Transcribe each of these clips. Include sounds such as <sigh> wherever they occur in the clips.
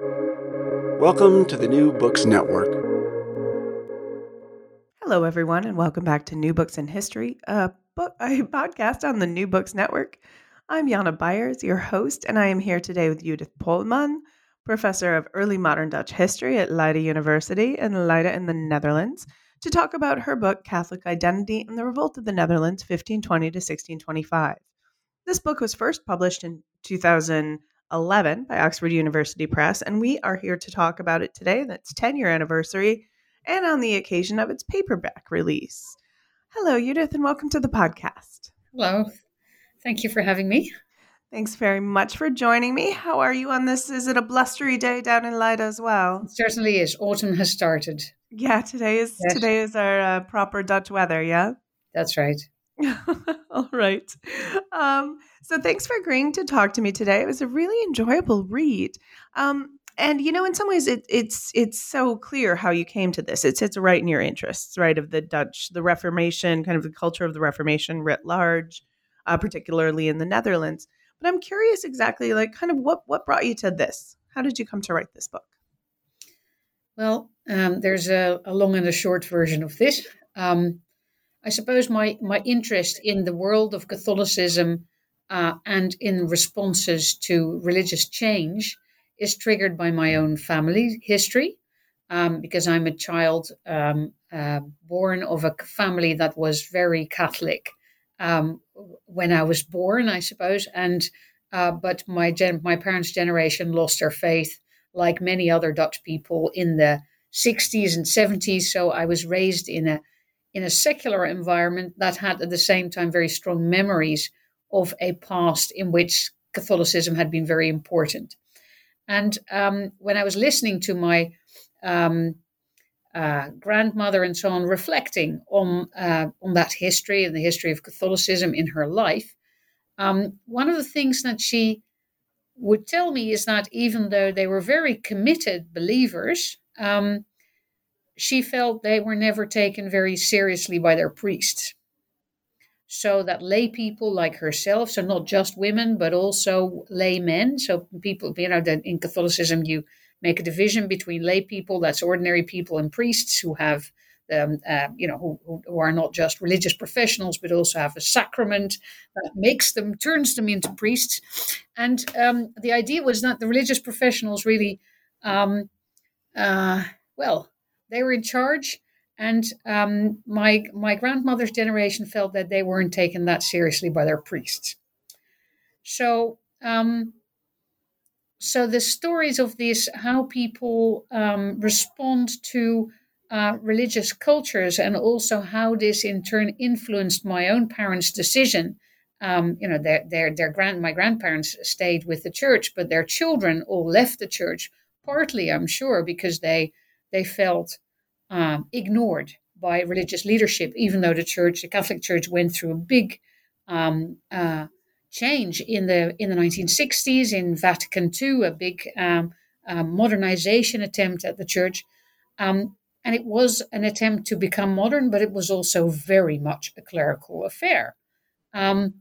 Welcome to the New Books Network. Hello, everyone, and welcome back to New Books in History, a, book, <laughs> a podcast on the New Books Network. I'm Jana Byars, your host, and I am here today with Judith Pollmann, professor of early modern Dutch history at Leiden University in Leiden in the Netherlands, to talk about her book, Catholic Identity and the Revolt of the Netherlands, 1520 to 1625. This book was first published in 2011 by Oxford University Press, and we are here to talk about it today, that's 10 year anniversary, and on the occasion of its paperback release. Hello, Judith, and welcome to the podcast. Hello. Thank you for having me. Thanks very much for joining me. How are you on this? Is it a blustery day down in Leiden as well? It certainly is. Autumn has started. Yeah, today is yes. today is our uh, proper Dutch weather. Yeah, that's right. <laughs> All right. Um, so thanks for agreeing to talk to me today. It was a really enjoyable read. Um, and you know, in some ways, it, it's it's so clear how you came to this. It sits right in your interests, right? Of the Dutch, the Reformation, kind of the culture of the Reformation writ large, uh, particularly in the Netherlands. But I'm curious exactly, like, kind of what what brought you to this? How did you come to write this book? Well, um, there's a, a, long and a short version of this. Um, I suppose my my interest in the world of Catholicism uh, and in responses to religious change is triggered by my own family history, um, because I'm a child um, uh, born of a family that was very Catholic um, when I was born, I suppose. And uh, but my gen- my parents' generation lost their faith, like many other Dutch people in the 60s and 70s. So I was raised in a in a secular environment that had at the same time very strong memories of a past in which Catholicism had been very important. And um, when I was listening to my um, uh, grandmother and so on, reflecting on uh, on that history and the history of Catholicism in her life, um, one of the things that she would tell me is that even though they were very committed believers, um, she felt they were never taken very seriously by their priests so that lay people like herself, so not just women, but also lay men. So people, you know, that in Catholicism you make a division between lay people, that's ordinary people, and priests who have, um, uh, you know, who, who are not just religious professionals, but also have a sacrament that makes them, turns them into priests. And um, the idea was that the religious professionals really, um, uh, well, they were in charge and um, my my grandmother's generation felt that they weren't taken that seriously by their priests. So um, so the stories of this, how people um, respond to uh, religious cultures, and also how this in turn influenced my own parents' decision. Um, you know, their their their grand my grandparents stayed with the church, but their children all left the church. Partly, I'm sure, because they they felt um, ignored by religious leadership, even though the church, the Catholic Church, went through a big um, uh, change in the in the 1960s in Vatican II, a big um, uh, modernization attempt at the church, um, and it was an attempt to become modern, but it was also very much a clerical affair. Um,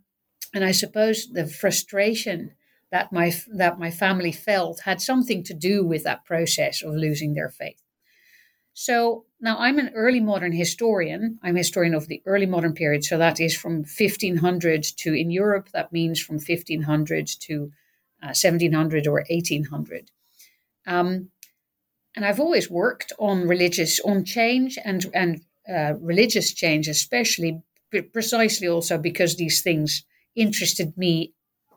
and I suppose the frustration that my that my family felt had something to do with that process of losing their faith. So now I'm an early modern historian. I'm a historian of the early modern period. So that is from 1500 to, in Europe, that means from 1500 to uh, 1700 or 1800. Um, and I've always worked on religious, on change and, and uh, religious change, especially precisely also because these things interested me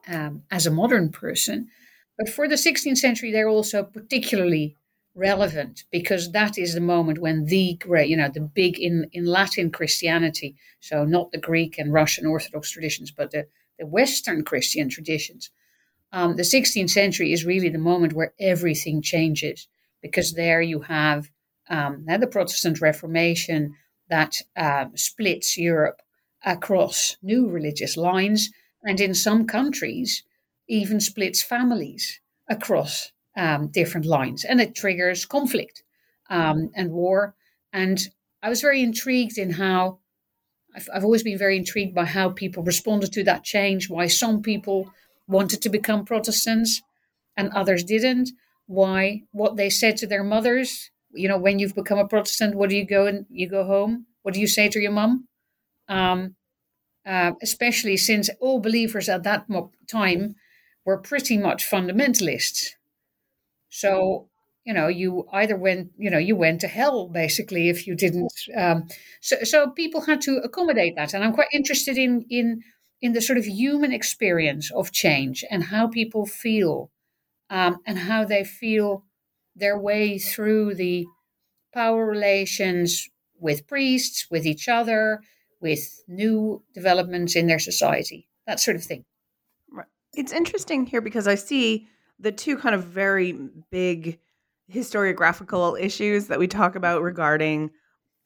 um, as a modern person. But for the 16th century, they're also particularly relevant because that is the moment when the great, you know, the big in, in Latin Christianity, so not the Greek and Russian Orthodox traditions, but the, the Western Christian traditions. Um, the 16th century is really the moment where everything changes because there you have um, the Protestant Reformation that uh, splits Europe across new religious lines, and in some countries, even splits families across um, different lines, and it triggers conflict um, and war. And I was very intrigued in how I've, I've always been very intrigued by how people responded to that change. Why some people wanted to become Protestants and others didn't. why what they said to their mothers. You know, when you've become a Protestant, what do you go and you go home? What do you say to your mum? Um, uh, especially since all believers at that time were pretty much fundamentalists. So you know you either went you know you went to hell basically if you didn't. Um, so so people had to accommodate that, and I'm quite interested in in in the sort of human experience of change and how people feel um, and how they feel their way through the power relations with priests, with each other, with new developments in their society, that sort of thing. It's interesting here because I see the two kind of very big historiographical issues that we talk about regarding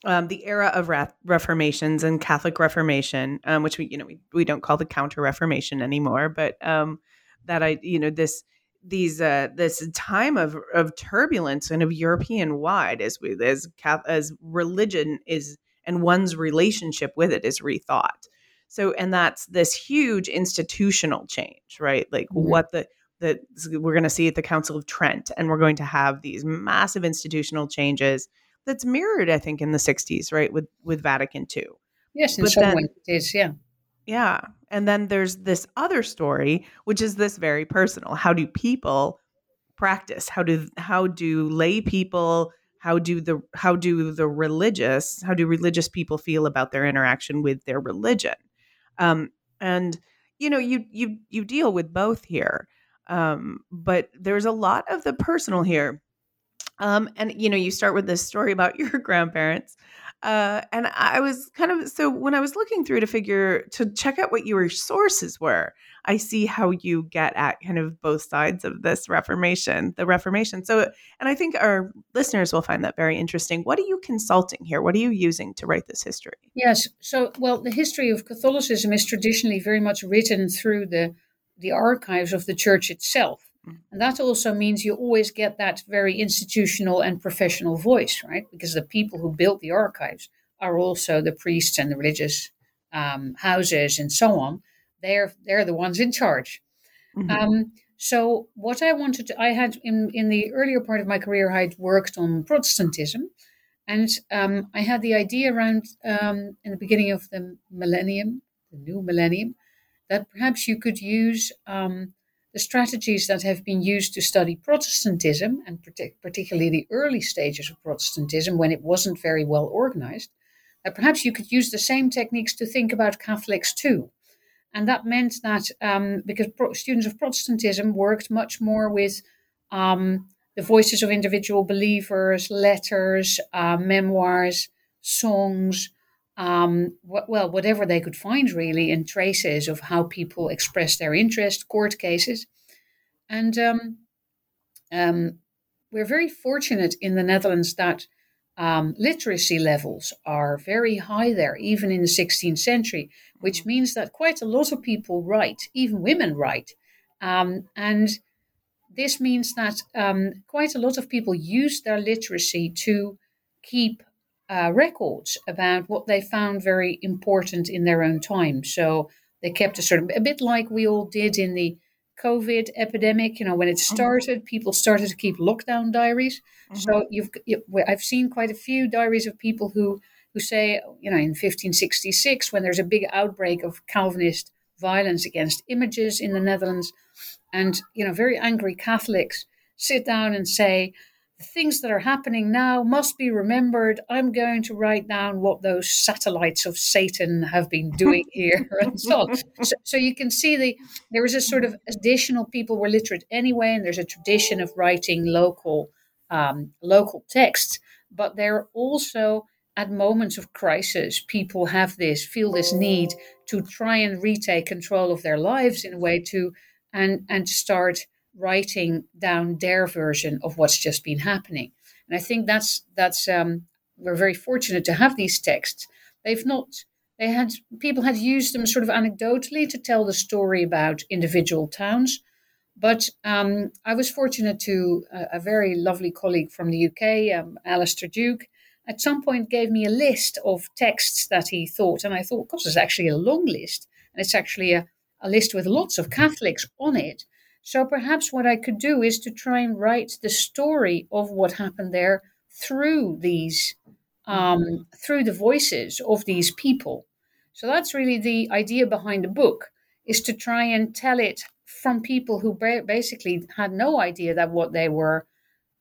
um, the era of re- reformations and Catholic Reformation, um, which we you know we, we don't call the Counter Reformation anymore, but um, that I you know this these uh, this time of of turbulence and of European wide as we as as religion is and one's relationship with it is rethought. So and that's this huge institutional change, right? Like mm-hmm. what the that we're going to see at the Council of Trent, and we're going to have these massive institutional changes that's mirrored, I think, in the '60s, right, with with Vatican II. Yes, in but some then, ways it is, yeah. Yeah. And then there's this other story, which is this very personal. How do people practice? How do how do lay people, how do the how do the religious, how do religious people feel about their interaction with their religion? Um, and you know, you you you deal with both here. Um, but there's a lot of the personal here. Um, and you know, you start with this story about <laughs> your grandparents. Uh, and I was kind of so when I was looking through to figure to check out what your sources were, I see how you get at kind of both sides of this Reformation, the Reformation. So, and I think our listeners will find that very interesting. What are you consulting here? What are you using to write this history? Yes. So, well, the history of Catholicism is traditionally very much written through the the archives of the church itself. And that also means you always get that very institutional and professional voice, right? Because the people who built the archives are also the priests and the religious um, houses and so on. They're they're the ones in charge. Mm-hmm. Um, so what I wanted to, I had in in the earlier part of my career, I had worked on Protestantism, and um, I had the idea around um, in the beginning of the millennium, the new millennium, that perhaps you could use um, the strategies that have been used to study Protestantism, and particularly the early stages of Protestantism when it wasn't very well organized, that perhaps you could use the same techniques to think about Catholics too. And that meant that um, because pro- students of Protestantism worked much more with um, the voices of individual believers, letters, uh, memoirs, songs, um, well, whatever they could find really in traces of how people express their interest, court cases. And um, um, we're very fortunate in the Netherlands that um, literacy levels are very high there, even in the 16th century, which mm-hmm. means that quite a lot of people write, even women write. Um, and this means that um, quite a lot of people use their literacy to keep uh, records about what they found very important in their own time. So they kept a sort of a bit like we all did in the COVID epidemic. You know, when it mm-hmm. started, people started to keep lockdown diaries. Mm-hmm. So you've, you, I've seen quite a few diaries of people who who say, you know, in 1566, when there's a big outbreak of Calvinist violence against images in the Netherlands, and you know, very angry Catholics sit down and say, the things that are happening now must be remembered. I'm going to write down what those satellites of Satan have been doing <laughs> here <laughs> and so on. So, so you can see the there is a sort of additional people were literate anyway, and there's a tradition of writing local um, local texts, but they're also at moments of crisis, people have this feel this need to try and retake control of their lives in a way to and and start writing down their version of what's just been happening. And I think that's that's um, we're very fortunate to have these texts. They've not they had people had used them sort of anecdotally to tell the story about individual towns. But um, I was fortunate to uh, a very lovely colleague from the UK, um, Alastair Duke, at some point gave me a list of texts that he thought, and I thought, gosh, it's actually a long list, and it's actually a, a list with lots of Catholics on it So perhaps what I could do is to try and write the story of what happened there through these, um, through the voices of these people. So that's really the idea behind the book is to try and tell it from people who basically had no idea that what they were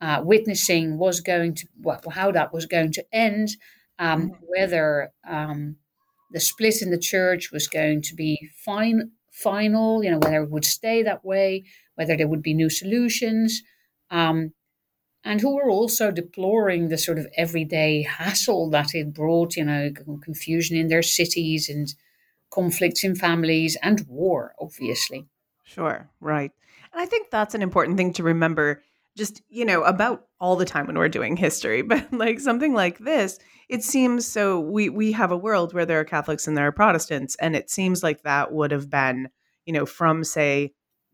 uh, witnessing was going to well, how that was going to end, um, mm-hmm. whether um, the split in the church was going to be fine, final, you know, whether it would stay that way, whether there would be new solutions, um, and who were also deploring the sort of everyday hassle that it brought, you know, confusion in their cities and conflicts in families and war, obviously. Sure, right. And I think that's an important thing to remember just, you know, about all the time when we're doing history. <laughs> But like something like this, it seems so we we have a world where there are Catholics and there are Protestants and it seems like that would have been, you know, from say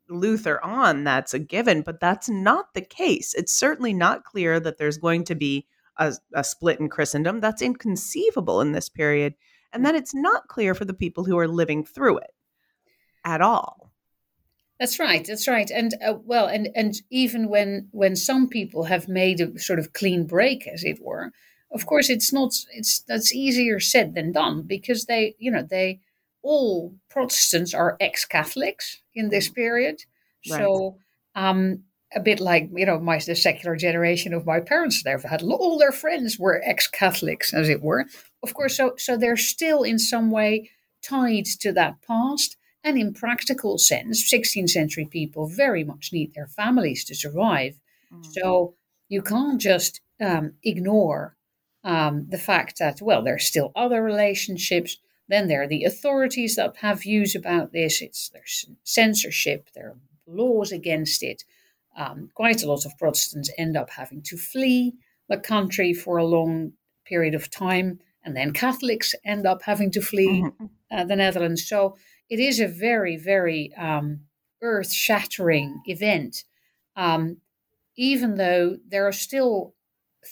Luther on that's a given, but that's not the case. It's certainly not clear that there's going to be a, a split in Christendom. That's inconceivable in this period. And mm. then it's not clear for the people who are living through it at all. That's right. That's right. And uh, well, and and even when when some people have made a sort of clean break, as it were, of course, it's not. It's that's easier said than done because they, you know, they all Protestants are ex-Catholics in this period. Right. So, um, a bit like you know, my the secular generation of my parents, they've had all their friends were ex-Catholics, as it were. Of course, so so they're still in some way tied to that past and in practical sense, 16th century people very much need their families to survive. Mm-hmm. So you can't just um, ignore um, the fact that, well, there's still other relationships. Then there are the authorities that have views about this. It's there's censorship. There are laws against it. Um, quite a lot of Protestants end up having to flee the country for a long period of time, and then Catholics end up having to flee mm-hmm. uh, the Netherlands. So it is a very, very um, earth shattering event. Um, even though there are still,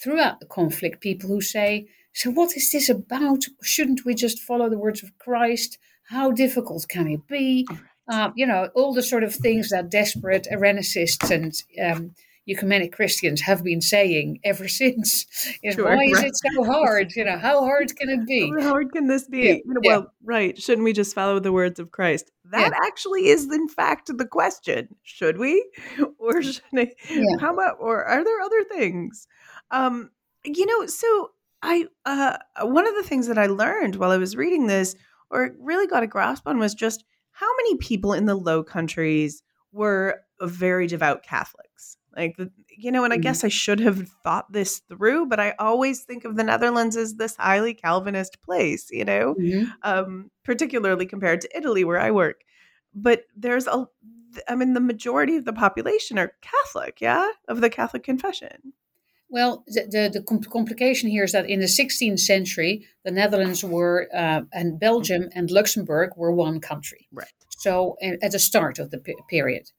throughout the conflict, people who say, So, what is this about? Shouldn't we just follow the words of Christ? How difficult can it be? Uh, you know, all the sort of things that desperate Irenicists and um, ecumenic Christians have been saying ever <laughs> since. Is sure, why is it so hard? You know, how hard can it be? How hard can this be? Yeah, well, yeah. right. Shouldn't we just follow the words of Christ? That yeah. actually is, in fact, the question. Should we, or should I, how about, or are there other things? Um, you know, so I uh, one of the things that I learned while I was reading this, or really got a grasp on, was just how many people in the Low Countries were very devout Catholics. Like, you know, and I mm-hmm. guess I should have thought this through, but I always think of the Netherlands as this highly Calvinist place, you know, mm-hmm. um, particularly compared to Italy where I work. But there's a, I mean, the majority of the population are Catholic, yeah, of the Catholic confession. Well, the, the, the complication here is that in the 16th century, the Netherlands were, uh, and Belgium and Luxembourg were one country. Right. So at the start of the period.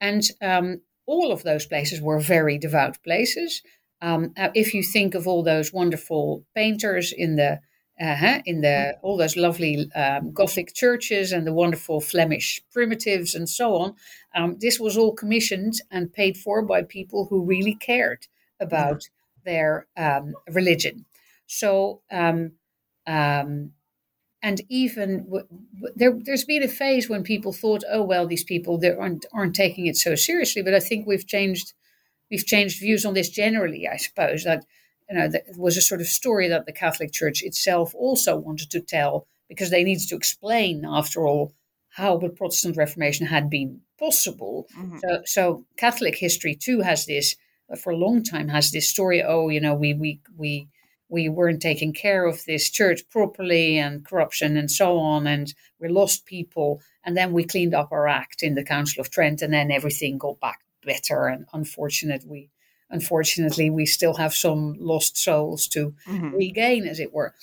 And um, all of those places were very devout places. Um, uh, if you think of all those wonderful painters in the uh, in the all those lovely um, Gothic churches and the wonderful Flemish primitives and so on, um, this was all commissioned and paid for by people who really cared about their um, religion. So um, um, and even w- w- there, has been a phase when people thought, "Oh well, these people they aren't aren't taking it so seriously." But I think we've changed we've changed views on this generally. I suppose that you know there was a sort of story that the Catholic Church itself also wanted to tell because they needed to explain, after all, how the Protestant Reformation had been possible. Mm-hmm. So, so Catholic history too has this for a long time has this story. Oh, you know, we we we we weren't taking care of this church properly and corruption and so on and we lost people. And then we cleaned up our act in the council of trent and then everything got back better. And unfortunately unfortunately we still have some lost souls to mm-hmm. regain as it were.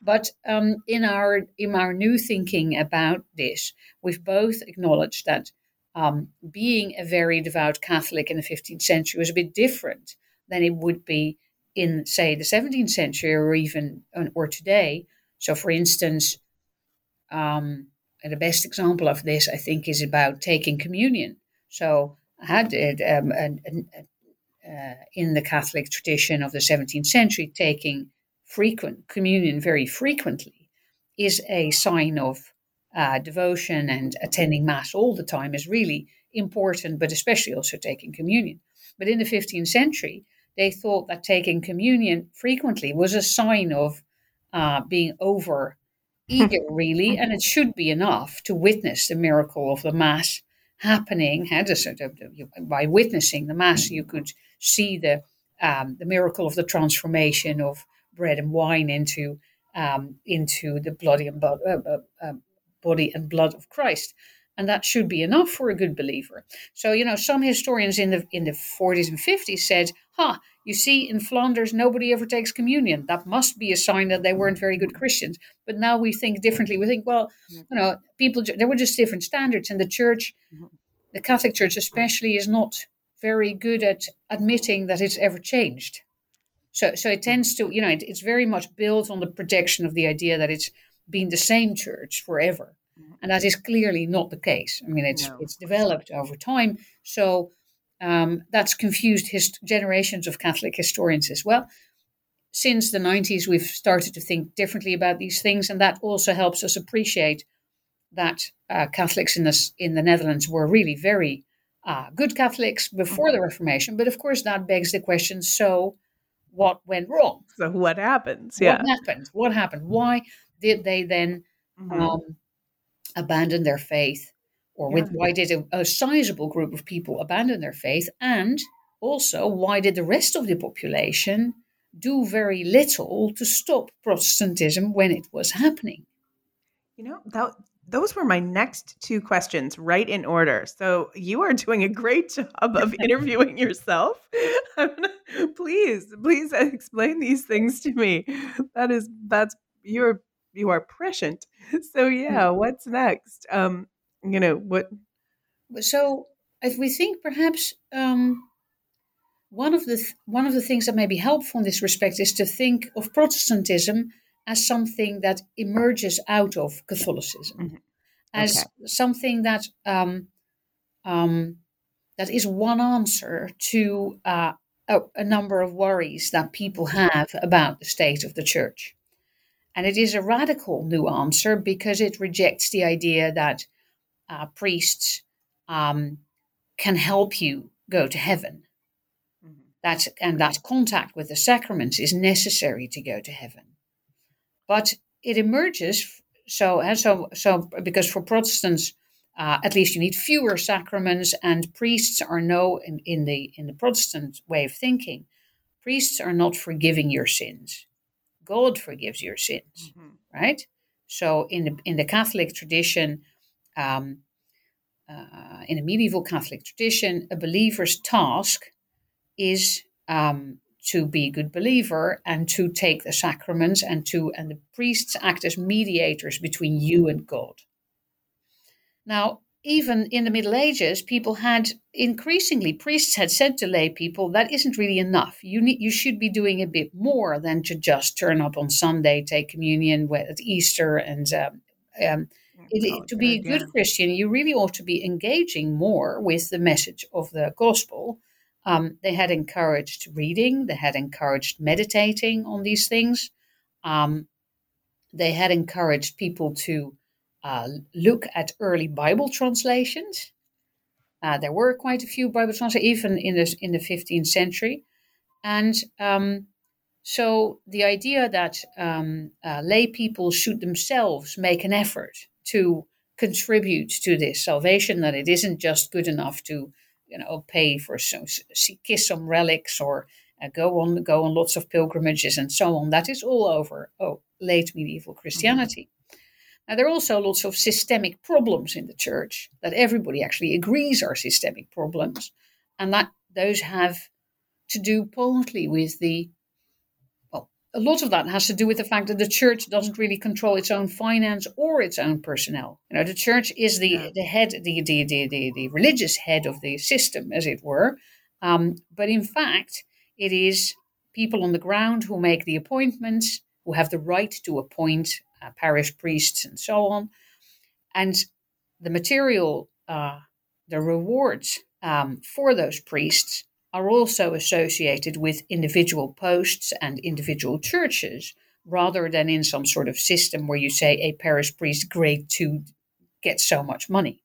But um, in our in our new thinking about this we've both acknowledged that um, being a very devout catholic in the 15th century was a bit different than it would be in, say, the 17th century or even or today. So, for instance, um, the best example of this, I think, is about taking communion. So I had it um, an, an, uh, in the Catholic tradition of the 17th century, taking frequent communion very frequently is a sign of uh, devotion and attending mass all the time is really important, but especially also taking communion. But in the 15th century, they thought that taking communion frequently was a sign of uh, being over eager, really, and it should be enough to witness the miracle of the Mass happening. By witnessing the Mass, you could see the um, the miracle of the transformation of bread and wine into um, into the bloody and blood, uh, uh, um, body and blood of Christ and that should be enough for a good believer. So, you know, some historians in the in the 40s and 50s said, "Ha, huh, you see, in Flanders, nobody ever takes communion. That must be a sign that they mm. weren't very good Christians." But now we think differently. We think, well, you know, people there were just different standards, and the church, mm-hmm. the Catholic Church especially, is not very good at admitting that it's ever changed. So, so it tends to, you know, it, it's very much built on the projection of the idea that it's been the same church forever mm-hmm. and that is clearly not the case. I mean, it's no. it's developed over time, so um, that's confused his generations of Catholic historians as well. Since the 90s, we've started to think differently about these things, and that also helps us appreciate that uh, Catholics in the, in the Netherlands were really very uh, good Catholics before the Reformation. But of course, that begs the question so what went wrong? So, what happens? Yeah. What happened? What happened? Why did they then mm-hmm. um, abandon their faith, or yeah. with why did a, a sizable group of people abandon their faith, and also why did the rest of the population do very little to stop Protestantism when it was happening? You know, that those were my next two questions right in order. So you are doing a great job of <laughs> interviewing yourself. <laughs> please, please explain these things to me. That is that's you're you are prescient. <laughs> So yeah, mm. what's next? Um, you know what? So if we think perhaps um, one of the th- one of the things that may be helpful in this respect is to think of Protestantism as something that emerges out of Catholicism, mm-hmm. as okay. something that um, um, that is one answer to uh, a, a number of worries that people have about the state of the church. And it is a radical new answer because it rejects the idea that uh, priests um, can help you go to heaven. Mm-hmm. That, and that contact with the sacraments is necessary to go to heaven. But it emerges so and so so because for Protestants, uh, at least you need fewer sacraments, and priests are no in, in the in the Protestant way of thinking, priests are not forgiving your sins. God forgives your sins, mm-hmm. right? So in the in the Catholic tradition, um, uh, in a medieval Catholic tradition, a believer's task is um, to be a good believer and to take the sacraments and to and the priests act as mediators between you and God. Now, even in the Middle Ages, people had increasingly priests had said to lay people that isn't really enough. You need you should be doing a bit more than to just turn up on Sunday, take communion at Easter, and um, um, it, to be a good Christian, you really ought to be engaging more with the message of the gospel. Um, they had encouraged reading, they had encouraged meditating on these things. Um, they had encouraged people to uh, look at early Bible translations. Uh, there were quite a few Bible translations, even in the in the 15th century, and um, so the idea that um, uh, lay people should themselves make an effort to contribute to this salvation, that it isn't just good enough to you know pay for some kiss some relics or uh, go on go on lots of pilgrimages and so on. That is all over oh, late medieval Christianity. Now, there are also lots of systemic problems in the church that everybody actually agrees are systemic problems, and that those have to do partly with the a lot of that has to do with the fact that the church doesn't really control its own finance or its own personnel. You know, the church is the, yeah. the head, the, the, the, the, the religious head of the system, as it were. Um, but in fact, it is people on the ground who make the appointments, who have the right to appoint uh, parish priests, and so on. And the material uh, the rewards um, for those priests are also associated with individual posts and individual churches rather than in some sort of system where you say a parish priest grade two gets so much money.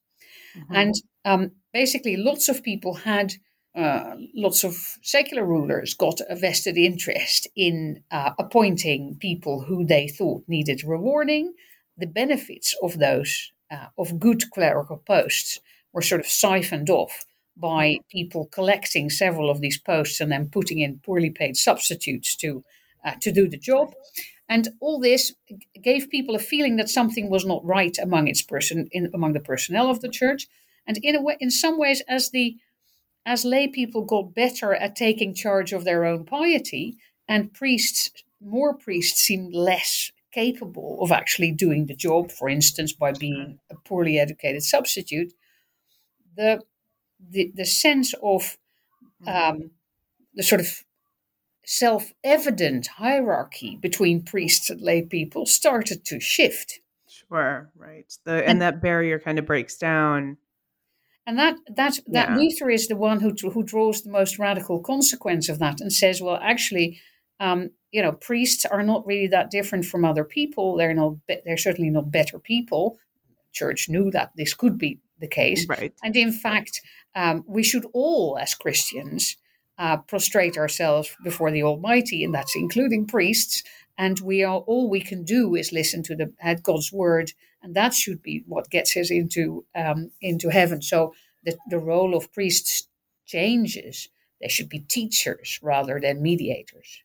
Mm-hmm. And um, basically, lots of people had, uh, lots of secular rulers got a vested interest in uh, appointing people who they thought needed rewarding. The benefits of those, uh, of good clerical posts, were sort of siphoned off by people collecting several of these posts and then putting in poorly paid substitutes to uh, to do the job. And all this gave people a feeling that something was not right among its person in, among the personnel of the church. And in a way, in some ways, as the as lay people got better at taking charge of their own piety, and priests, more priests seemed less capable of actually doing the job, for instance, by being a poorly educated substitute, the the, the sense of um, the sort of self evident hierarchy between priests and lay people started to shift. Sure, right. The, and, and that barrier kind of breaks down. And that that that yeah. Luther is the one who who draws the most radical consequence of that and says, well, actually, um, you know, priests are not really that different from other people. They're not. They're certainly not better people. Church knew that this could be the case, right? And in fact, um, we should all, as Christians, uh, prostrate ourselves before the Almighty, and that's including priests. And we are all we can do is listen to the at God's word, and that should be what gets us into um, into heaven. So the, the role of priests changes. They should be teachers rather than mediators.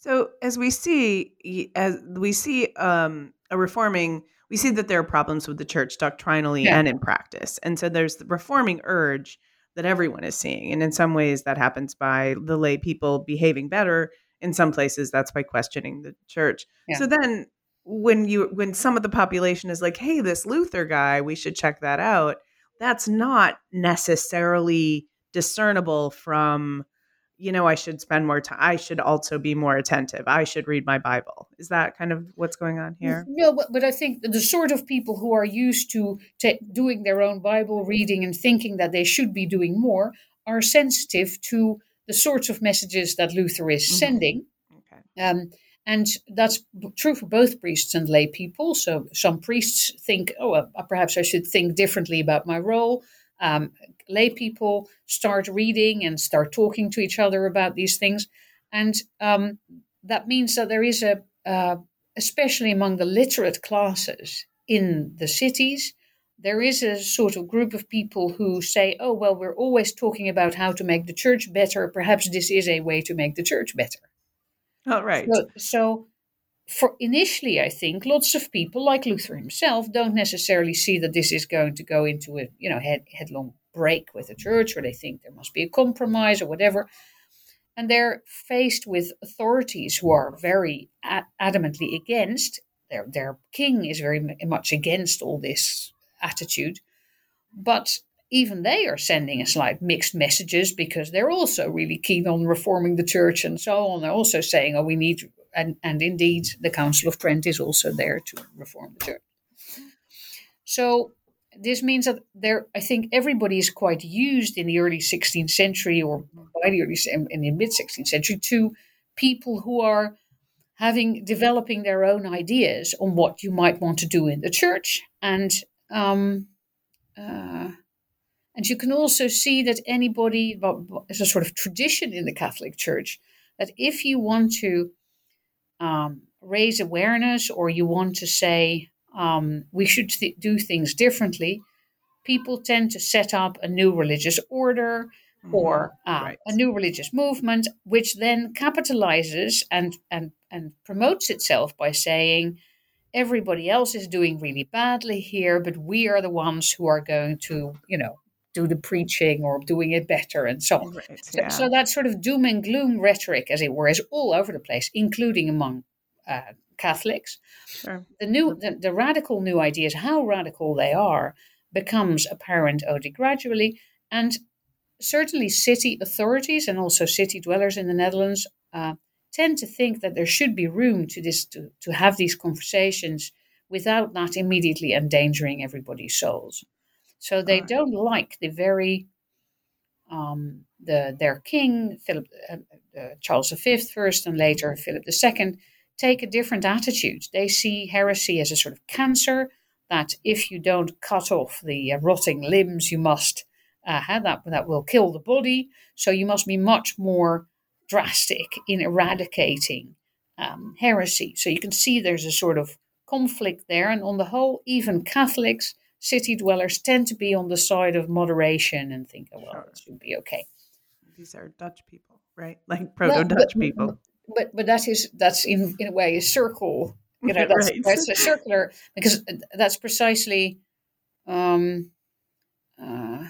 So as we see, as we see um, a reforming, we see that there are problems with the church doctrinally yeah. and in practice, and so there's the reforming urge that everyone is seeing. And in some ways, that happens by the lay people behaving better. In some places, that's by questioning the church. Yeah. So then, when you when some of the population is like, "Hey, this Luther guy, we should check that out," that's not necessarily discernible from you know, I should spend more time. I should also be more attentive. I should read my Bible. Is that kind of what's going on here? No, but, but I think the sort of people who are used to t- doing their own Bible reading and thinking that they should be doing more are sensitive to the sorts of messages that Luther is mm-hmm. sending. Okay. Um, and that's true for both priests and lay people. So some priests think, oh, uh, perhaps I should think differently about my role. Um, lay people start reading and start talking to each other about these things. And um, that means that there is a, uh, especially among the literate classes in the cities, there is a sort of group of people who say, oh, well, we're always talking about how to make the church better. Perhaps this is a way to make the church better. All right. So, so for initially, I think lots of people, like Luther himself, don't necessarily see that this is going to go into a you know head, headlong break with the church, or they think there must be a compromise or whatever. And they're faced with authorities who are very ad- adamantly against. Their their king is very much against all this attitude, but even they are sending us like mixed messages because they're also really keen on reforming the church and so on. They're also saying, "Oh, we need and, and indeed the Council of Trent is also there to reform the church. So this means that there, I think everybody is quite used in the early 16th century or by the early in the mid 16th century to people who are having developing their own ideas on what you might want to do in the church. And um, uh, and you can also see that anybody there's a sort of tradition in the Catholic Church that if you want to um, raise awareness or you want to say um, we should th- do things differently, people tend to set up a new religious order mm-hmm. or uh, right. a new religious movement, which then capitalizes and, and, and promotes itself by saying, everybody else is doing really badly here, but we are the ones who are going to, you know, do the preaching or doing it better and so on. Right, yeah. so, so, that sort of doom and gloom rhetoric, as it were, is all over the place, including among uh, Catholics. Sure. The new, the, the radical new ideas, how radical they are, becomes apparent only gradually, and certainly city authorities and also city dwellers in the Netherlands uh, tend to think that there should be room to this to, to have these conversations without that immediately endangering everybody's souls. So they Alright. don't like the very um, the their king Philip uh, uh, Charles V first, and later Philip II, take a different attitude. They see heresy as a sort of cancer that if you don't cut off the uh, rotting limbs, you must uh, have that that will kill the body. So you must be much more drastic in eradicating um, heresy. So you can see there's a sort of conflict there, and on the whole, even Catholics, city dwellers, tend to be on the side of moderation and think, oh, well, Sure. it should be okay. These are Dutch people, right? Like proto Dutch people. But but that is that's in in a way a circle. You know, <laughs> that's, Right. that's a circular because that's precisely. Um, uh,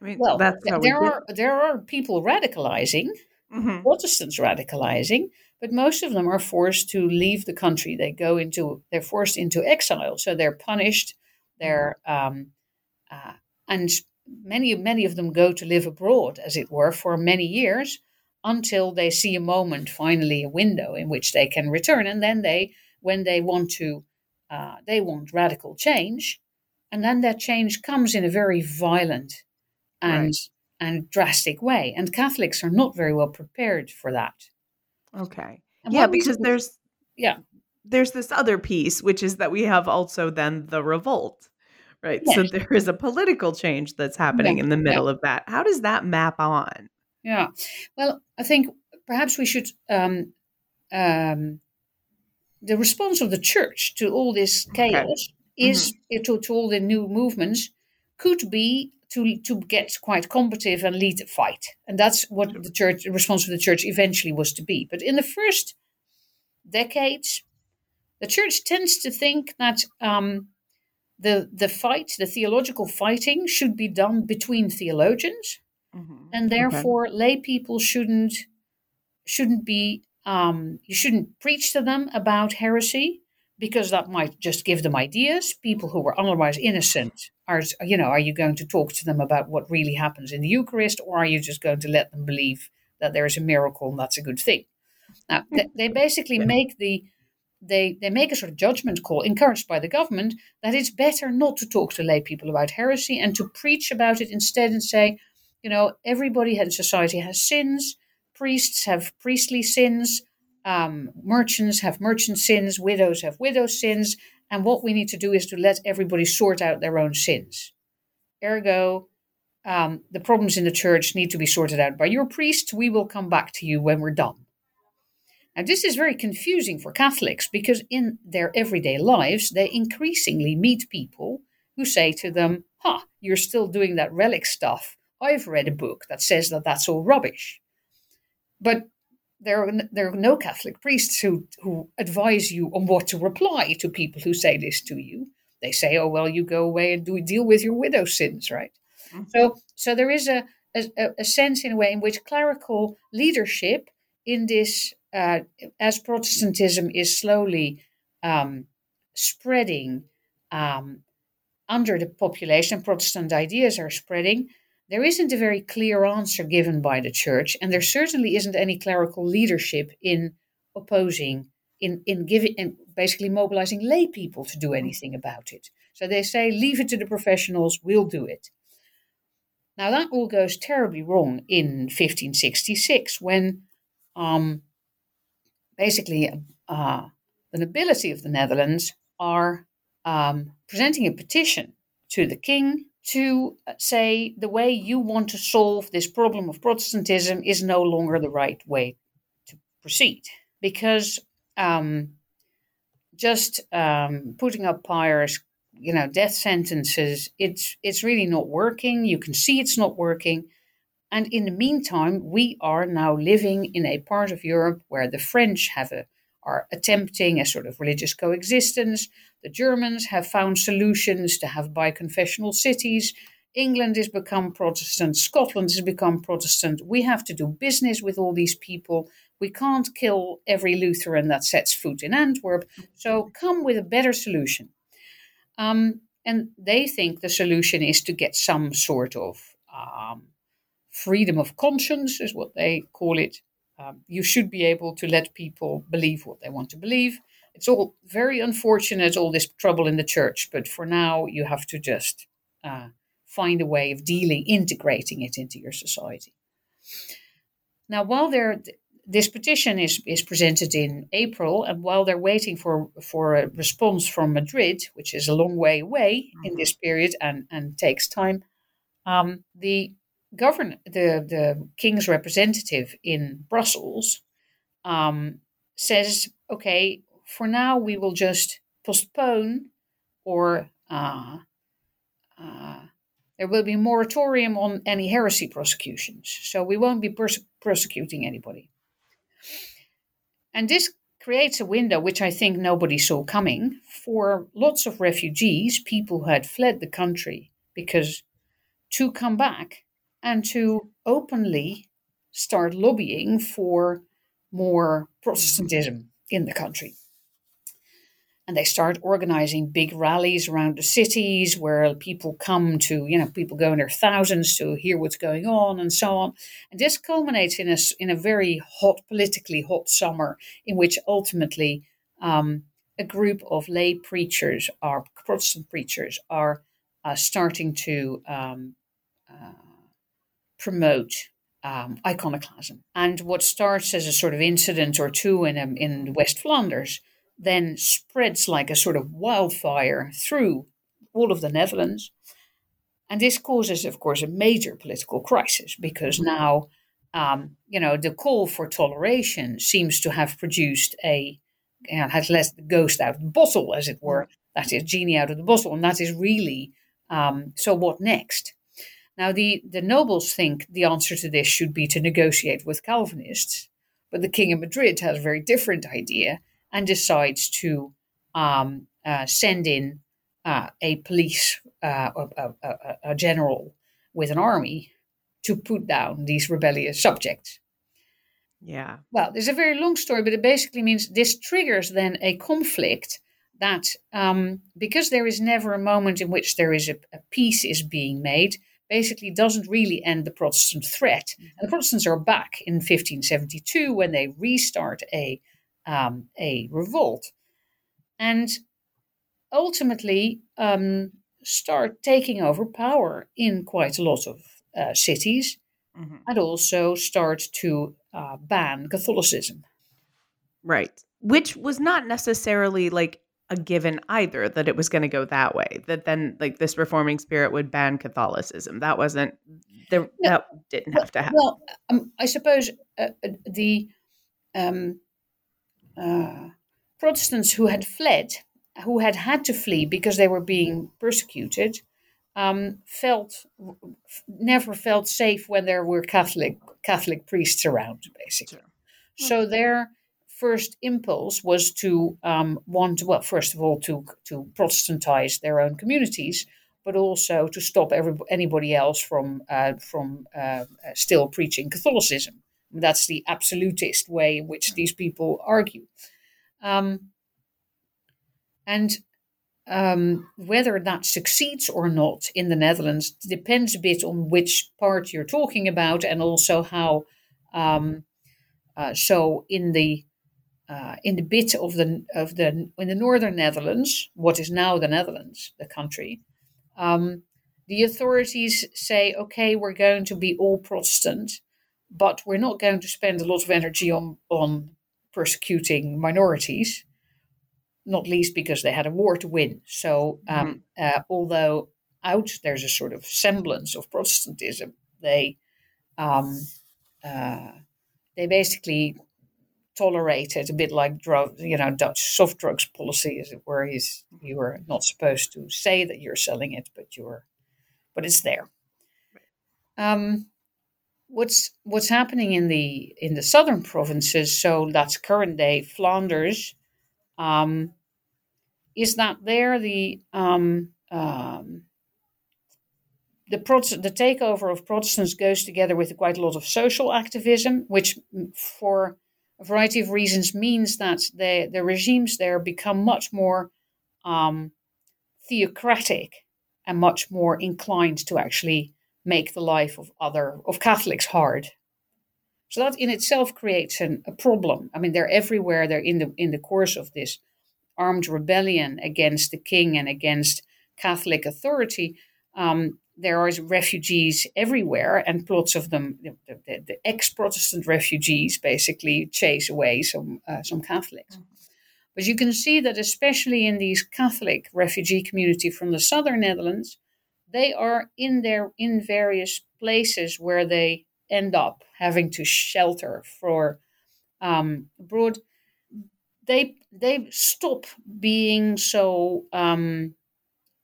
I mean, well, that's we there do. are there are people radicalizing, Mhm. Protestants radicalizing, but most of them are forced to leave the country. They go into they're forced into exile, so they're punished. They're um, uh, and many many of them go to live abroad, as it were, for many years until they see a moment, finally a window in which they can return, and then they when they want to uh, they want radical change, and then that change comes in a very violent and Right. and drastic way, and Catholics are not very well prepared for that. Okay. And yeah, because there's yeah. there's this other piece, which is that we have also then the revolt, right? So there is a political change that's happening Yeah, in the yeah. middle of that. How does that map on? Yeah. Well, I think perhaps we should. Um, um, the response of the church to all this Okay. chaos is to, to all the new movements could be to to get quite combative and lead a fight, and that's what the church the response of the church eventually was to be. But in the first decades, the church tends to think that um, the the fight, the theological fighting, should be done between theologians Mhm. and Okay. therefore lay people shouldn't shouldn't be um, you shouldn't preach to them about heresy because that might just give them ideas people who were otherwise innocent are you know are you going to talk to them about what really happens in the eucharist or are you just going to let them believe that there is a miracle and that's a good thing now they, they basically make the they they make a sort of judgment call encouraged by the government that it's better not to talk to lay people about heresy and to preach about it instead and say you know, everybody in society has sins. Priests have priestly sins. Um, merchants have merchant sins. Widows have widow sins. And what we need to do is to let everybody sort out their own sins. Ergo, um, the problems in the church need to be sorted out by your priest. We will come back to you when we're done. Now, this is very confusing for Catholics because in their everyday lives, they increasingly meet people who say to them, Ha, you're still doing that relic stuff. I've read a book that says that that's all rubbish. But there are, there are no Catholic priests who, who advise you on what to reply to people who say this to you. They say, oh, well, you go away and do deal with your widow sins, right? Mhm. So, so there is a, a, a sense in a way in which clerical leadership in this, uh, as Protestantism is slowly um, spreading um, under the population, Protestant ideas are spreading, there isn't a very clear answer given by the church, and there certainly isn't any clerical leadership in opposing, in, in giving, and basically mobilizing lay people to do anything about it. So they say, leave it to the professionals, we'll do it. Now that all goes terribly wrong in 1566 when um, basically uh, the nobility of the Netherlands are um, presenting a petition to the king to uh, say the way you want to solve this problem of Protestantism is no longer the right way to proceed. Because um, just um, putting up pyres, you know, death sentences, it's, it's really not working. You can see it's not working. And in the meantime, we are now living in a part of Europe where the French have a, are attempting a sort of religious coexistence. The Germans have found solutions to have biconfessional cities. England has become Protestant. Scotland has become Protestant. We have to do business with all these people. We can't kill every Lutheran that sets foot in Antwerp. So come with a better solution. Um, and they think the solution is to get some sort of um, freedom of conscience, is what they call it. Um, you should be able to let people believe what they want to believe. It's all very unfortunate, all this trouble in the church, but for now, you have to just uh, find a way of dealing, integrating it into your society. Now, while they're this petition is, is presented in April, and while they're waiting for, for a response from Madrid, which is a long way away mm-hmm. in this period and, and takes time, um, the govern the the king's representative in Brussels um, says, okay, for now we will just postpone or uh, uh, there will be a moratorium on any heresy prosecutions. So we won't be pers- prosecuting anybody. And this creates a window which I think nobody saw coming for lots of refugees, people who had fled the country, because to come back and to openly start lobbying for more Protestantism in the country and they start organizing big rallies around the cities where people come to, you know, people go in their thousands to hear what's going on and so on. And this culminates in a, in a very hot, politically hot summer in which ultimately um, a group of lay preachers, are Protestant preachers, are uh, starting to um, uh, promote um, iconoclasm. And what starts as a sort of incident or two in, um, in West Flanders then spreads like a sort of wildfire through all of the Netherlands. And this causes, of course, a major political crisis because now, um, you know, the call for toleration seems to have produced a, you know, has let the ghost out of the bottle, as it were. That is, genie out of the bottle. And that is really, um, so what next? Now, the, the nobles think the answer to this should be to negotiate with Calvinists. But the King of Madrid has a very different idea and decides to um, uh, send in uh, a police, uh, a, a, a, general with an army to put down these rebellious subjects. Yeah. Well, there's a very long story, but it basically means this triggers then a conflict that um, because there is never a moment in which there is a, a, peace is being made, basically doesn't really end the Protestant threat. Mm-hmm. And the Protestants are back in 1572 when they restart a um, a revolt. And ultimately um, start taking over power in quite a lot of uh, cities mm-hmm. and also start to uh, ban Catholicism. Right. Which was not necessarily like a given either that it was going to go that way that then like this reforming spirit would ban catholicism that wasn't there no, that didn't have to happen well um, i suppose uh, uh the um, uh, Protestants who had fled, who had had to flee because they were being persecuted, um, felt never felt safe when there were Catholic Catholic priests around, basically. Sure. So their first impulse was to um, want, well, first of all, to to Protestantize their own communities, but also to stop every, anybody else from uh, from uh, still preaching Catholicism. That's the absolutist way in which these people argue. Um, and um, whether that succeeds or not in the Netherlands depends a bit on which part you're talking about and also how. Um, uh, so in the uh, in the bit of the of the in the northern Netherlands, what is now the Netherlands, the country, um, the authorities say, okay, we're going to be all Protestant, but we're not going to spend a lot of energy on, on persecuting minorities, not least because they had a war to win. So, um, mm-hmm. uh, although out there's a sort of semblance of Protestantism, they um, uh, they basically tolerated a bit like drug, you know, Dutch soft drugs policy, as it were. Is you are not supposed to say that you're selling it, but you're, but it's there. Um, what's what's happening in the in the southern provinces, so that's current day Flanders, um, is that there the um, um, the Protestant, the takeover of Protestants goes together with quite a lot of social activism, which for a variety of reasons means that the the regimes there become much more um, theocratic and much more inclined to actually make the life of other of Catholics hard. So that in itself creates an, a problem. I mean, they're everywhere. They're in the in the course of this armed rebellion against the king and against Catholic authority. Um, there are refugees everywhere, and plots of them, the, the, the ex-Protestant refugees, basically chase away some uh, some Catholics. Mm-hmm. But you can see that, especially in these Catholic refugee community from the southern Netherlands, they are in their in various places where they end up having to shelter for um, abroad. They they stop being so um,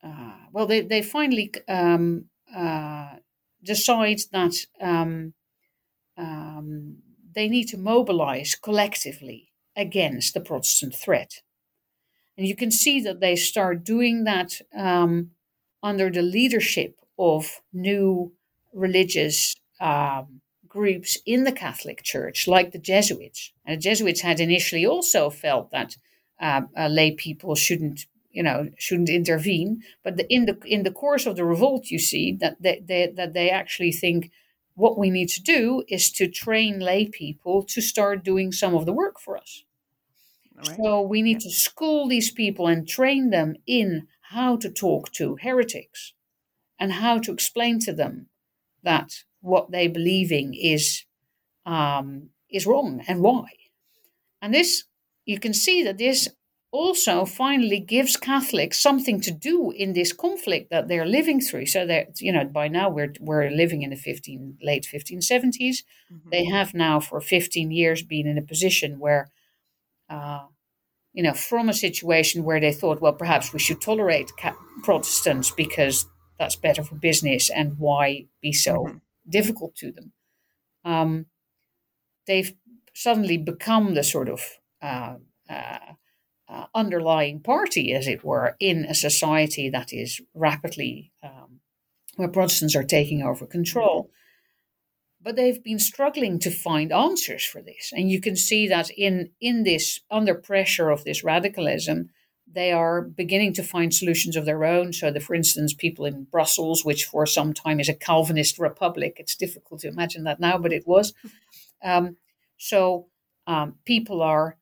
uh, well. They they finally um, uh, decide that um, um, they need to mobilize collectively against the Protestant threat. And you can see that they start doing that um, under the leadership of new religious um, groups in the Catholic Church, like the Jesuits. And the Jesuits had initially also felt that uh, uh, lay people shouldn't, you know, shouldn't intervene. But the, in the in the course of the revolt, you see that they, they that they actually think what we need to do is to train lay people to start doing some of the work for us. Right. So we need to school these people and train them in how to talk to heretics and how to explain to them that what they're believing is um, is wrong and why. And this you can see that this also finally gives Catholics something to do in this conflict that they're living through. So that you know, by now we're we're living in the fifteen late fifteen seventies. Mm-hmm. They have now for fifteen years been in a position where, uh, you know, from a situation where they thought, well, perhaps we should tolerate Protestants because that's better for business, and why be so mm-hmm. difficult to them? Um, they've suddenly become the sort of uh, uh, uh, underlying party, as it were, in a society that is rapidly um, where Protestants are taking over control. But they've been struggling to find answers for this, and you can see that in in this under pressure of this radicalism, they are beginning to find solutions of their own. So, the, for instance, people in Brussels, which for some time is a Calvinist republic, it's difficult to imagine that now, but it was. <laughs> Um, so, um, people are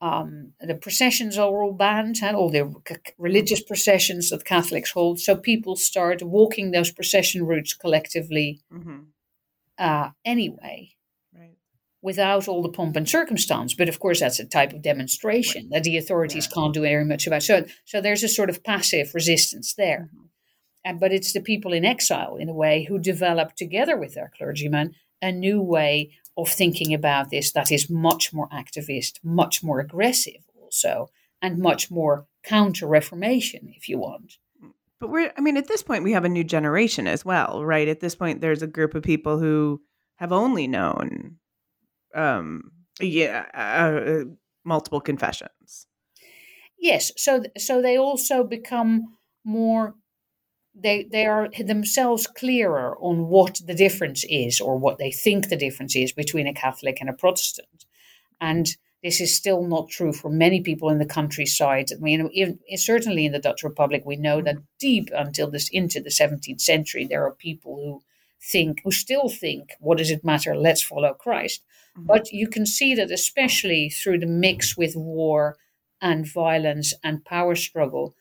um, the processions are all banned, and all the religious processions that Catholics hold. So people start walking those procession routes collectively mm-hmm. Uh, anyway, right. without all the pomp and circumstance. But of course, that's a type of demonstration right. that the authorities yeah. can't do very much about. So, so there's a sort of passive resistance there. Mm-hmm. And, but it's the people in exile, in a way, who develop together with their clergymen a new way of thinking about this that is much more activist, much more aggressive, also, and much more counter Reformation, if you want. But we're, I mean, at this point, we have a new generation as well, right? At this point, there's a group of people who have only known, um, yeah, uh, uh multiple confessions. Yes, so so they also become more they they are themselves clearer on what the difference is or what they think the difference is between a Catholic and a Protestant, and this is still not true for many people in the countryside. I mean, even, certainly in the Dutch Republic, we know that deep until this into the 17th century, there are people who think, who still think, what does it matter? Let's follow Christ. Mm-hmm. But you can see that, especially through the mix with war and violence and power struggle,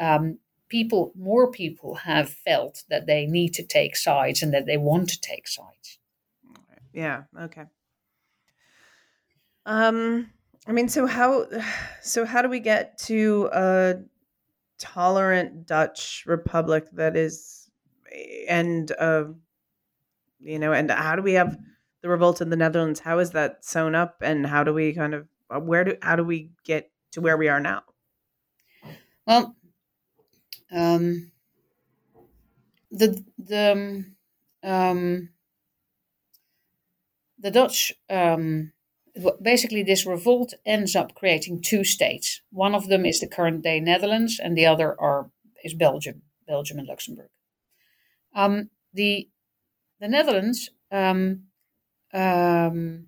um, people, more people have felt that they need to take sides and that they want to take sides. Yeah. Okay. Um, I mean, so how, <sighs> so how do we get to a tolerant Dutch republic that is, and uh, you know, and how do we have the revolt in the Netherlands? How is that sewn up, and how do we kind of uh, where do how do we get to where we are now? Well, um, the the um, the Dutch um, basically this revolt ends up creating two states. One of them is the current day Netherlands, and the other are is Belgium, Belgium and Luxembourg. Um, the the Netherlands, um, um,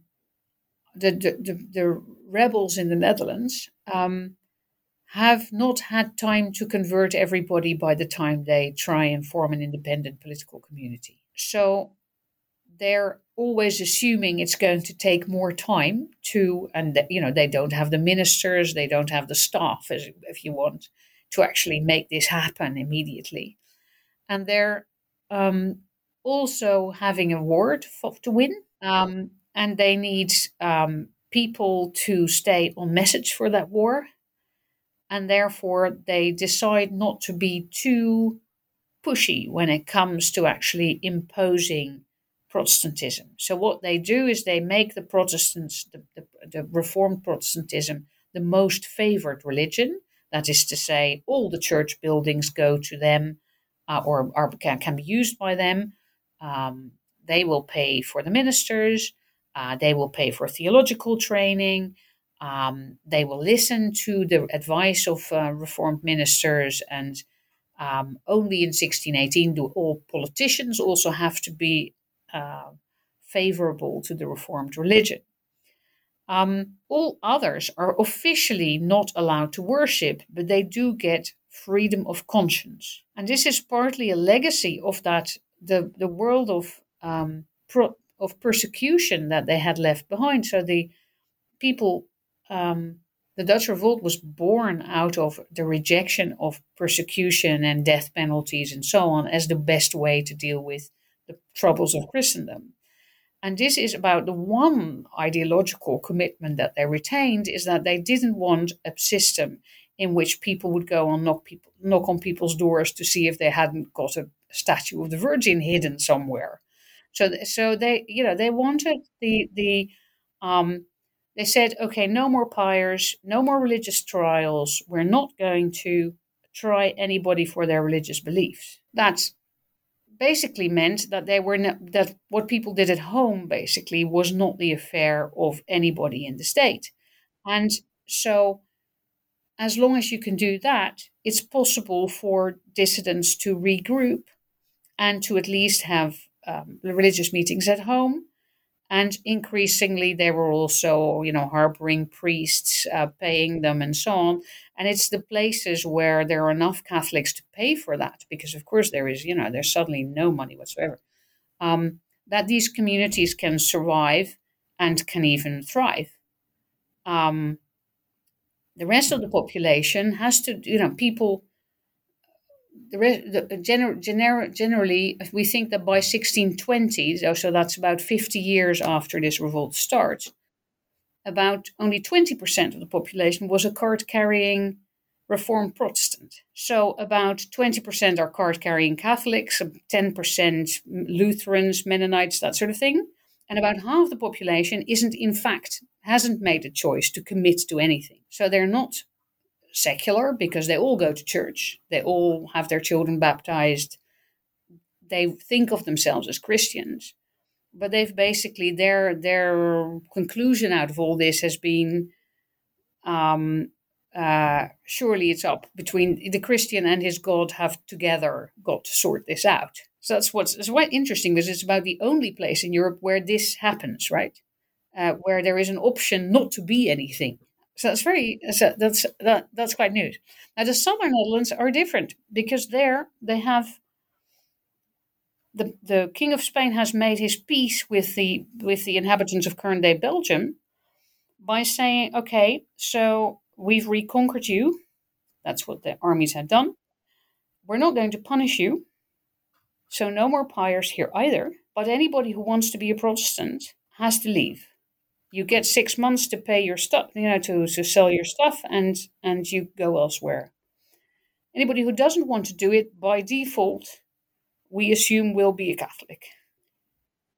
the, the, the the rebels in the Netherlands um, have not had time to convert everybody by the time they try and form an independent political community. So they're always assuming it's going to take more time to, and you know, they don't have the ministers, they don't have the staff, as, if you want, to actually make this happen immediately. And they're um, also having a for, to win, um, and they need um, people to stay on message for that war, and therefore they decide not to be too pushy when it comes to actually imposing Protestantism. So what they do is they make the Protestants, the, the, the Reformed Protestantism, the most favored religion. That is to say, all the church buildings go to them uh, or are, can, can be used by them. Um, they will pay for the ministers. Uh, they will pay for theological training. Um, they will listen to the advice of uh, Reformed ministers and um, only in 1618 do all politicians also have to be uh, favorable to the Reformed religion. Um, all others are officially not allowed to worship, but they do get freedom of conscience. And this is partly a legacy of that the, the world of um, pro, of persecution that they had left behind. So the people um, the Dutch Revolt was born out of the rejection of persecution and death penalties and so on as the best way to deal with the troubles of Christendom. And this is about the one ideological commitment that they retained is that they didn't want a system in which people would go and knock people knock on people's doors to see if they hadn't got a statue of the Virgin hidden somewhere. So, so they, you know, they wanted the the um, they said, okay, no more pyres, no more religious trials. We're not going to try anybody for their religious beliefs. That basically meant that they were not, that what people did at home basically was not the affair of anybody in the state. And so as long as you can do that, it's possible for dissidents to regroup and to at least have um, religious meetings at home and increasingly they were also you know harboring priests uh, paying them and so on. And it's the places where there are enough catholics to pay for that because of course there is you know there's suddenly no money whatsoever um, that these communities can survive and can even thrive. Um, the rest of the population has to you know people the, the gener, gener, generally, we think that by 1620, so that's about 50 years after this revolt starts, about only 20% of the population was a card carrying Reformed Protestant. So about 20% are card carrying Catholics, 10% Lutherans, Mennonites, that sort of thing. And about half the population isn't, in fact, hasn't made a choice to commit to anything. So they're not secular because they all go to church, they all have their children baptized, they think of themselves as Christians. But they've basically their their conclusion out of all this has been um, uh, surely it's up between the Christian and his God have together got to sort this out. So that's what's it's quite interesting because it's about the only place in Europe where this happens, right? Uh, where there is an option not to be anything. So that's very so that's that that's quite new. Now the southern Netherlands are different because there they have the the King of Spain has made his peace with the with the inhabitants of current day Belgium by saying, okay, so we've reconquered you. That's what the armies had done. We're not going to punish you. So no more pyres here either. But anybody who wants to be a Protestant has to leave you get six months to pay your stuff, you know, to, to sell your stuff, and and you go elsewhere. Anybody who doesn't want to do it by default, we assume will be a Catholic.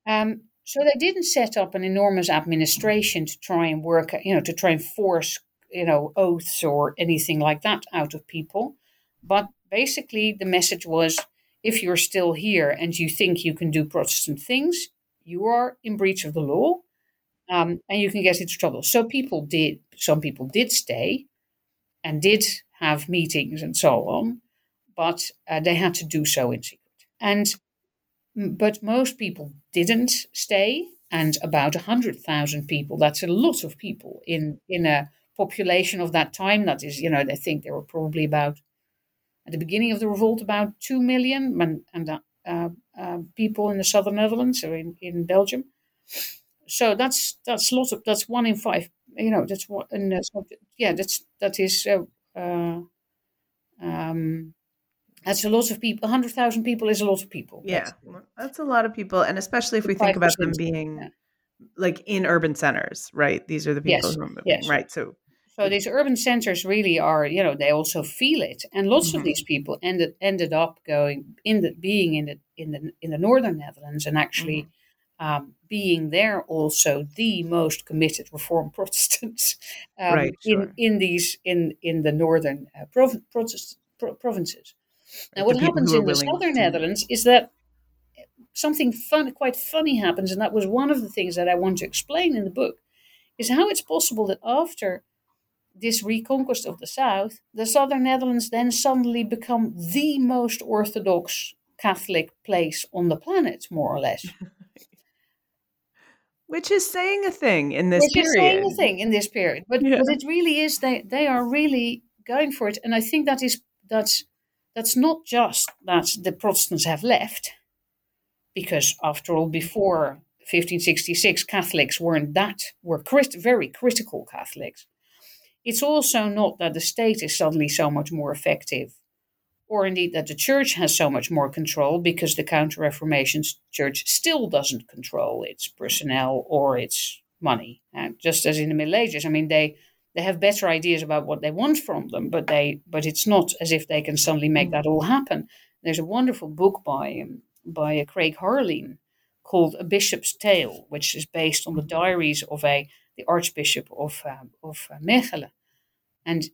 Um, so they didn't set up an enormous administration to try and work, you know, to try and force, you know, oaths or anything like that out of people. But basically, the message was if you're still here and you think you can do Protestant things, you are in breach of the law um, and you can get into trouble. So people did, some people did stay and did have meetings and so on, but uh, they had to do so in secret. And but most people didn't stay, and about hundred thousand people. That's a lot of people in in a population of that time. That is, you know, they think there were probably about at the beginning of the revolt about two million and, and uh, uh, people in the southern Netherlands or in in Belgium so that's that's lots of that's one in five. You know, that's what and that's what, yeah, that's that is uh, uh, um, That's a lot of people. 100,000 people is a lot of people. Yeah, that's a lot of people. And especially if we think about them being yeah. like in urban centers, right? These are the people yes. who are moving, yes. right? So, so these urban centers really are, you know, they also feel it, and lots mm-hmm. of these people ended ended up going in the being in the in the in the northern Netherlands and actually. Mm-hmm. Um, being there also the most committed Reformed <laughs> Protestants um, right, sure. in in these in in the northern uh, prov- Protest, pro- provinces. Now, what happens in the southern to... Netherlands is that something fun, quite funny happens, and that was one of the things that I want to explain in the book, is how it's possible that after this reconquest of the south, the southern Netherlands then suddenly become the most orthodox Catholic place on the planet, more or less. <laughs> Which is saying a thing in this Which period. Which is saying a thing in this period. But, yeah. but it really is, they, they are really going for it. And I think that is that's that's not just that the Protestants have left, because after all, before 1566, Catholics weren't that, were crit- very critical Catholics. It's also not that the state is suddenly so much more effective, or indeed that the church has so much more control, because the Counter Reformation church still doesn't control its personnel or its money. And just as in the Middle Ages, I mean, they they have better ideas about what they want from them, but they but it's not as if they can suddenly make that all happen. There's a wonderful book by um, by Craig Harline called A Bishop's Tale, which is based on the diaries of a the Archbishop of uh, of Mechelen, and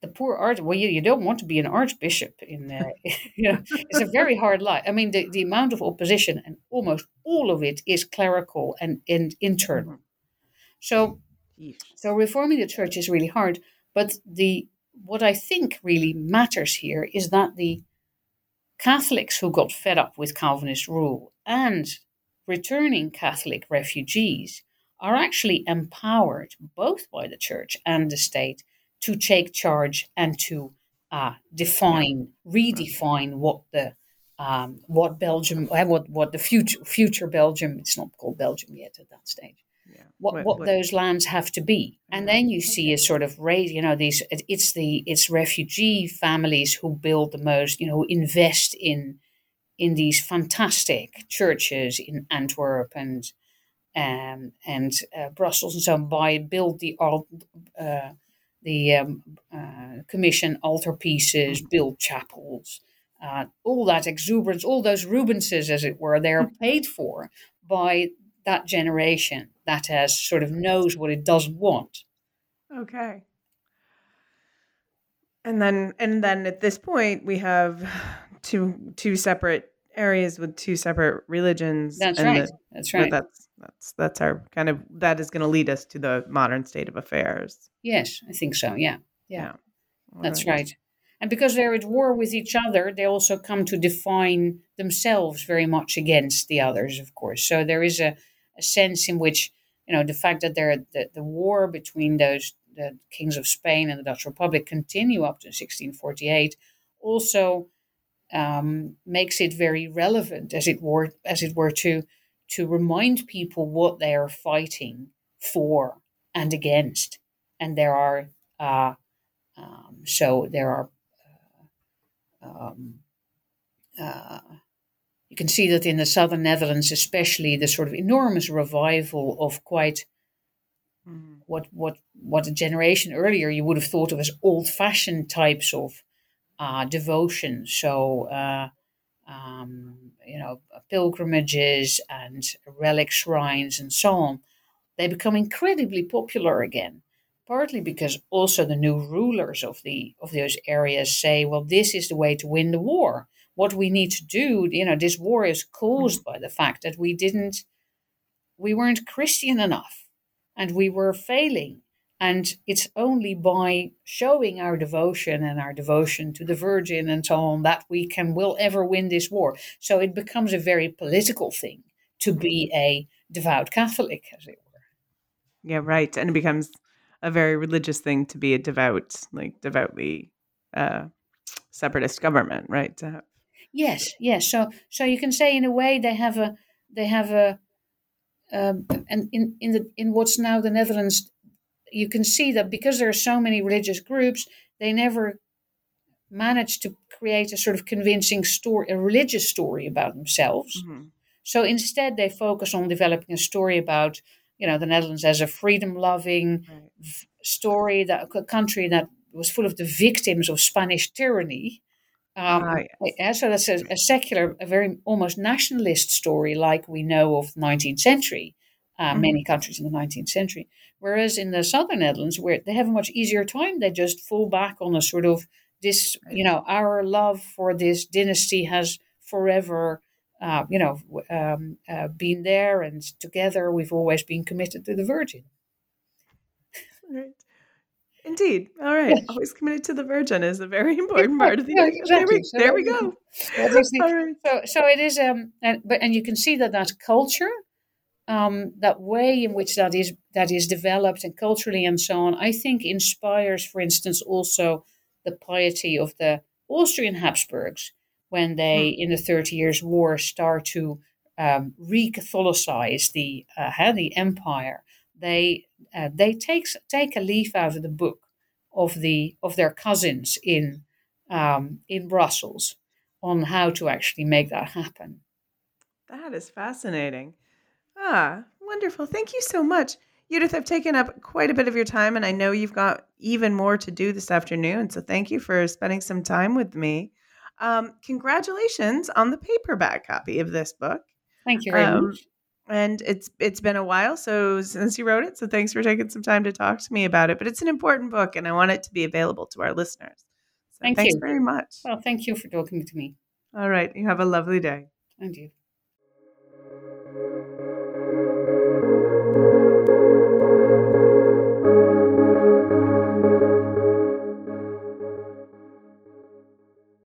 the poor art. Well, you, you don't want to be an archbishop in. there <laughs> <laughs> you know, it's a very hard life. I mean, the, the amount of opposition and almost all of it is clerical and, and internal. Mm-hmm. So so reforming the church is really hard. But the what I think really matters here is that the Catholics who got fed up with Calvinist rule and returning Catholic refugees are actually empowered both by the church and the state to take charge and to uh, define, redefine what the um, what Belgium, uh, what what the future future Belgium. It's not called Belgium yet at that stage what, what, what, those lands have to be. And then you see a sort of raise, you know, these it's the it's refugee families who build the most, you know, who invest in in these fantastic churches in Antwerp and um, and uh, Brussels and so on. By build the uh, the um, uh, commission altarpieces, build chapels, uh, all that exuberance, all those Rubenses, as it were, they are paid for by that generation that has sort of knows what it doesn't want. Okay. And then and then at this point we have two two separate areas with two separate religions. That's right. The, that's right. That's that's that's our kind of that is going to lead us to the modern state of affairs. Yes, I think so. Yeah. Yeah. yeah. That's right. right. And because they're at war with each other, they also come to define themselves very much against the others, of course. So there is a, a sense in which you know the fact that there the, the war between those the kings of Spain and the Dutch Republic continue up to 1648 also um, makes it very relevant as it were as it were to to remind people what they are fighting for and against and there are uh, um, so there are uh, um, uh, you can see that in the southern Netherlands, especially, the sort of enormous revival of quite mm. what what what a generation earlier you would have thought of as old-fashioned types of uh, devotion. So, uh, um, you know, pilgrimages and relic shrines and so on. They become incredibly popular again partly because also the new rulers of the of those areas say, well, this is the way to win the war what we need to do, you know, this war is caused by the fact that we didn't, we weren't Christian enough and we were failing. And it's only by showing our devotion and our devotion to the Virgin and so on that we can will ever win this war. So it becomes a very political thing to be a devout Catholic, as it were. Yeah, right. And it becomes a very religious thing to be a devout, like devoutly uh, separatist government, right? To have Yes, yes. So so you can say in a way they have a they have a um, and in in the in what's now the Netherlands, you can see that because there are so many religious groups, they never manage to create a sort of convincing story, a religious story about themselves. Mm-hmm. So instead, they focus on developing a story about, you know, the Netherlands as a freedom-loving right. story, that a country that was full of the victims of Spanish tyranny. Um, ah, yes. so that's a, a, secular, a very almost nationalist story, like we know of the 19th century, uh, mm-hmm. many countries in the 19th century. Whereas in the southern Netherlands, where they have a much easier time, they just fall back on a sort of this, you know, our love for this dynasty has forever, uh, you know, um, uh, been there, and together we've always been committed to the Virgin. Right. Indeed. All right. Yes. Always committed to the Virgin is a very <laughs> important part of the. Yeah, exactly. There we, there we go. <laughs> All right. So, so it is. Um, and but and you can see that that culture um, that way in which that is that is developed and culturally and so on, I think inspires, for instance, also the piety of the Austrian Habsburgs when they, mm. in the Thirty Years' War, start to um, re-Catholicize the uh, the empire. They uh, they take take a leaf out of the book of the of their cousins in um, in Brussels on how to actually make that happen. That is fascinating. Ah, wonderful. Thank you so much. Judith, I've taken up quite a bit of your time, and I know you've got even more to do this afternoon. So thank you for spending some time with me. Um, congratulations on the paperback copy of this book. Thank you very um, much. And it's it's been a while so since you wrote it, so thanks for taking some time to talk to me about it. But it's an important book, and I want it to be available to our listeners. So thank thanks you very much. Well, thank you for talking to me. All right, you have a lovely day. And you.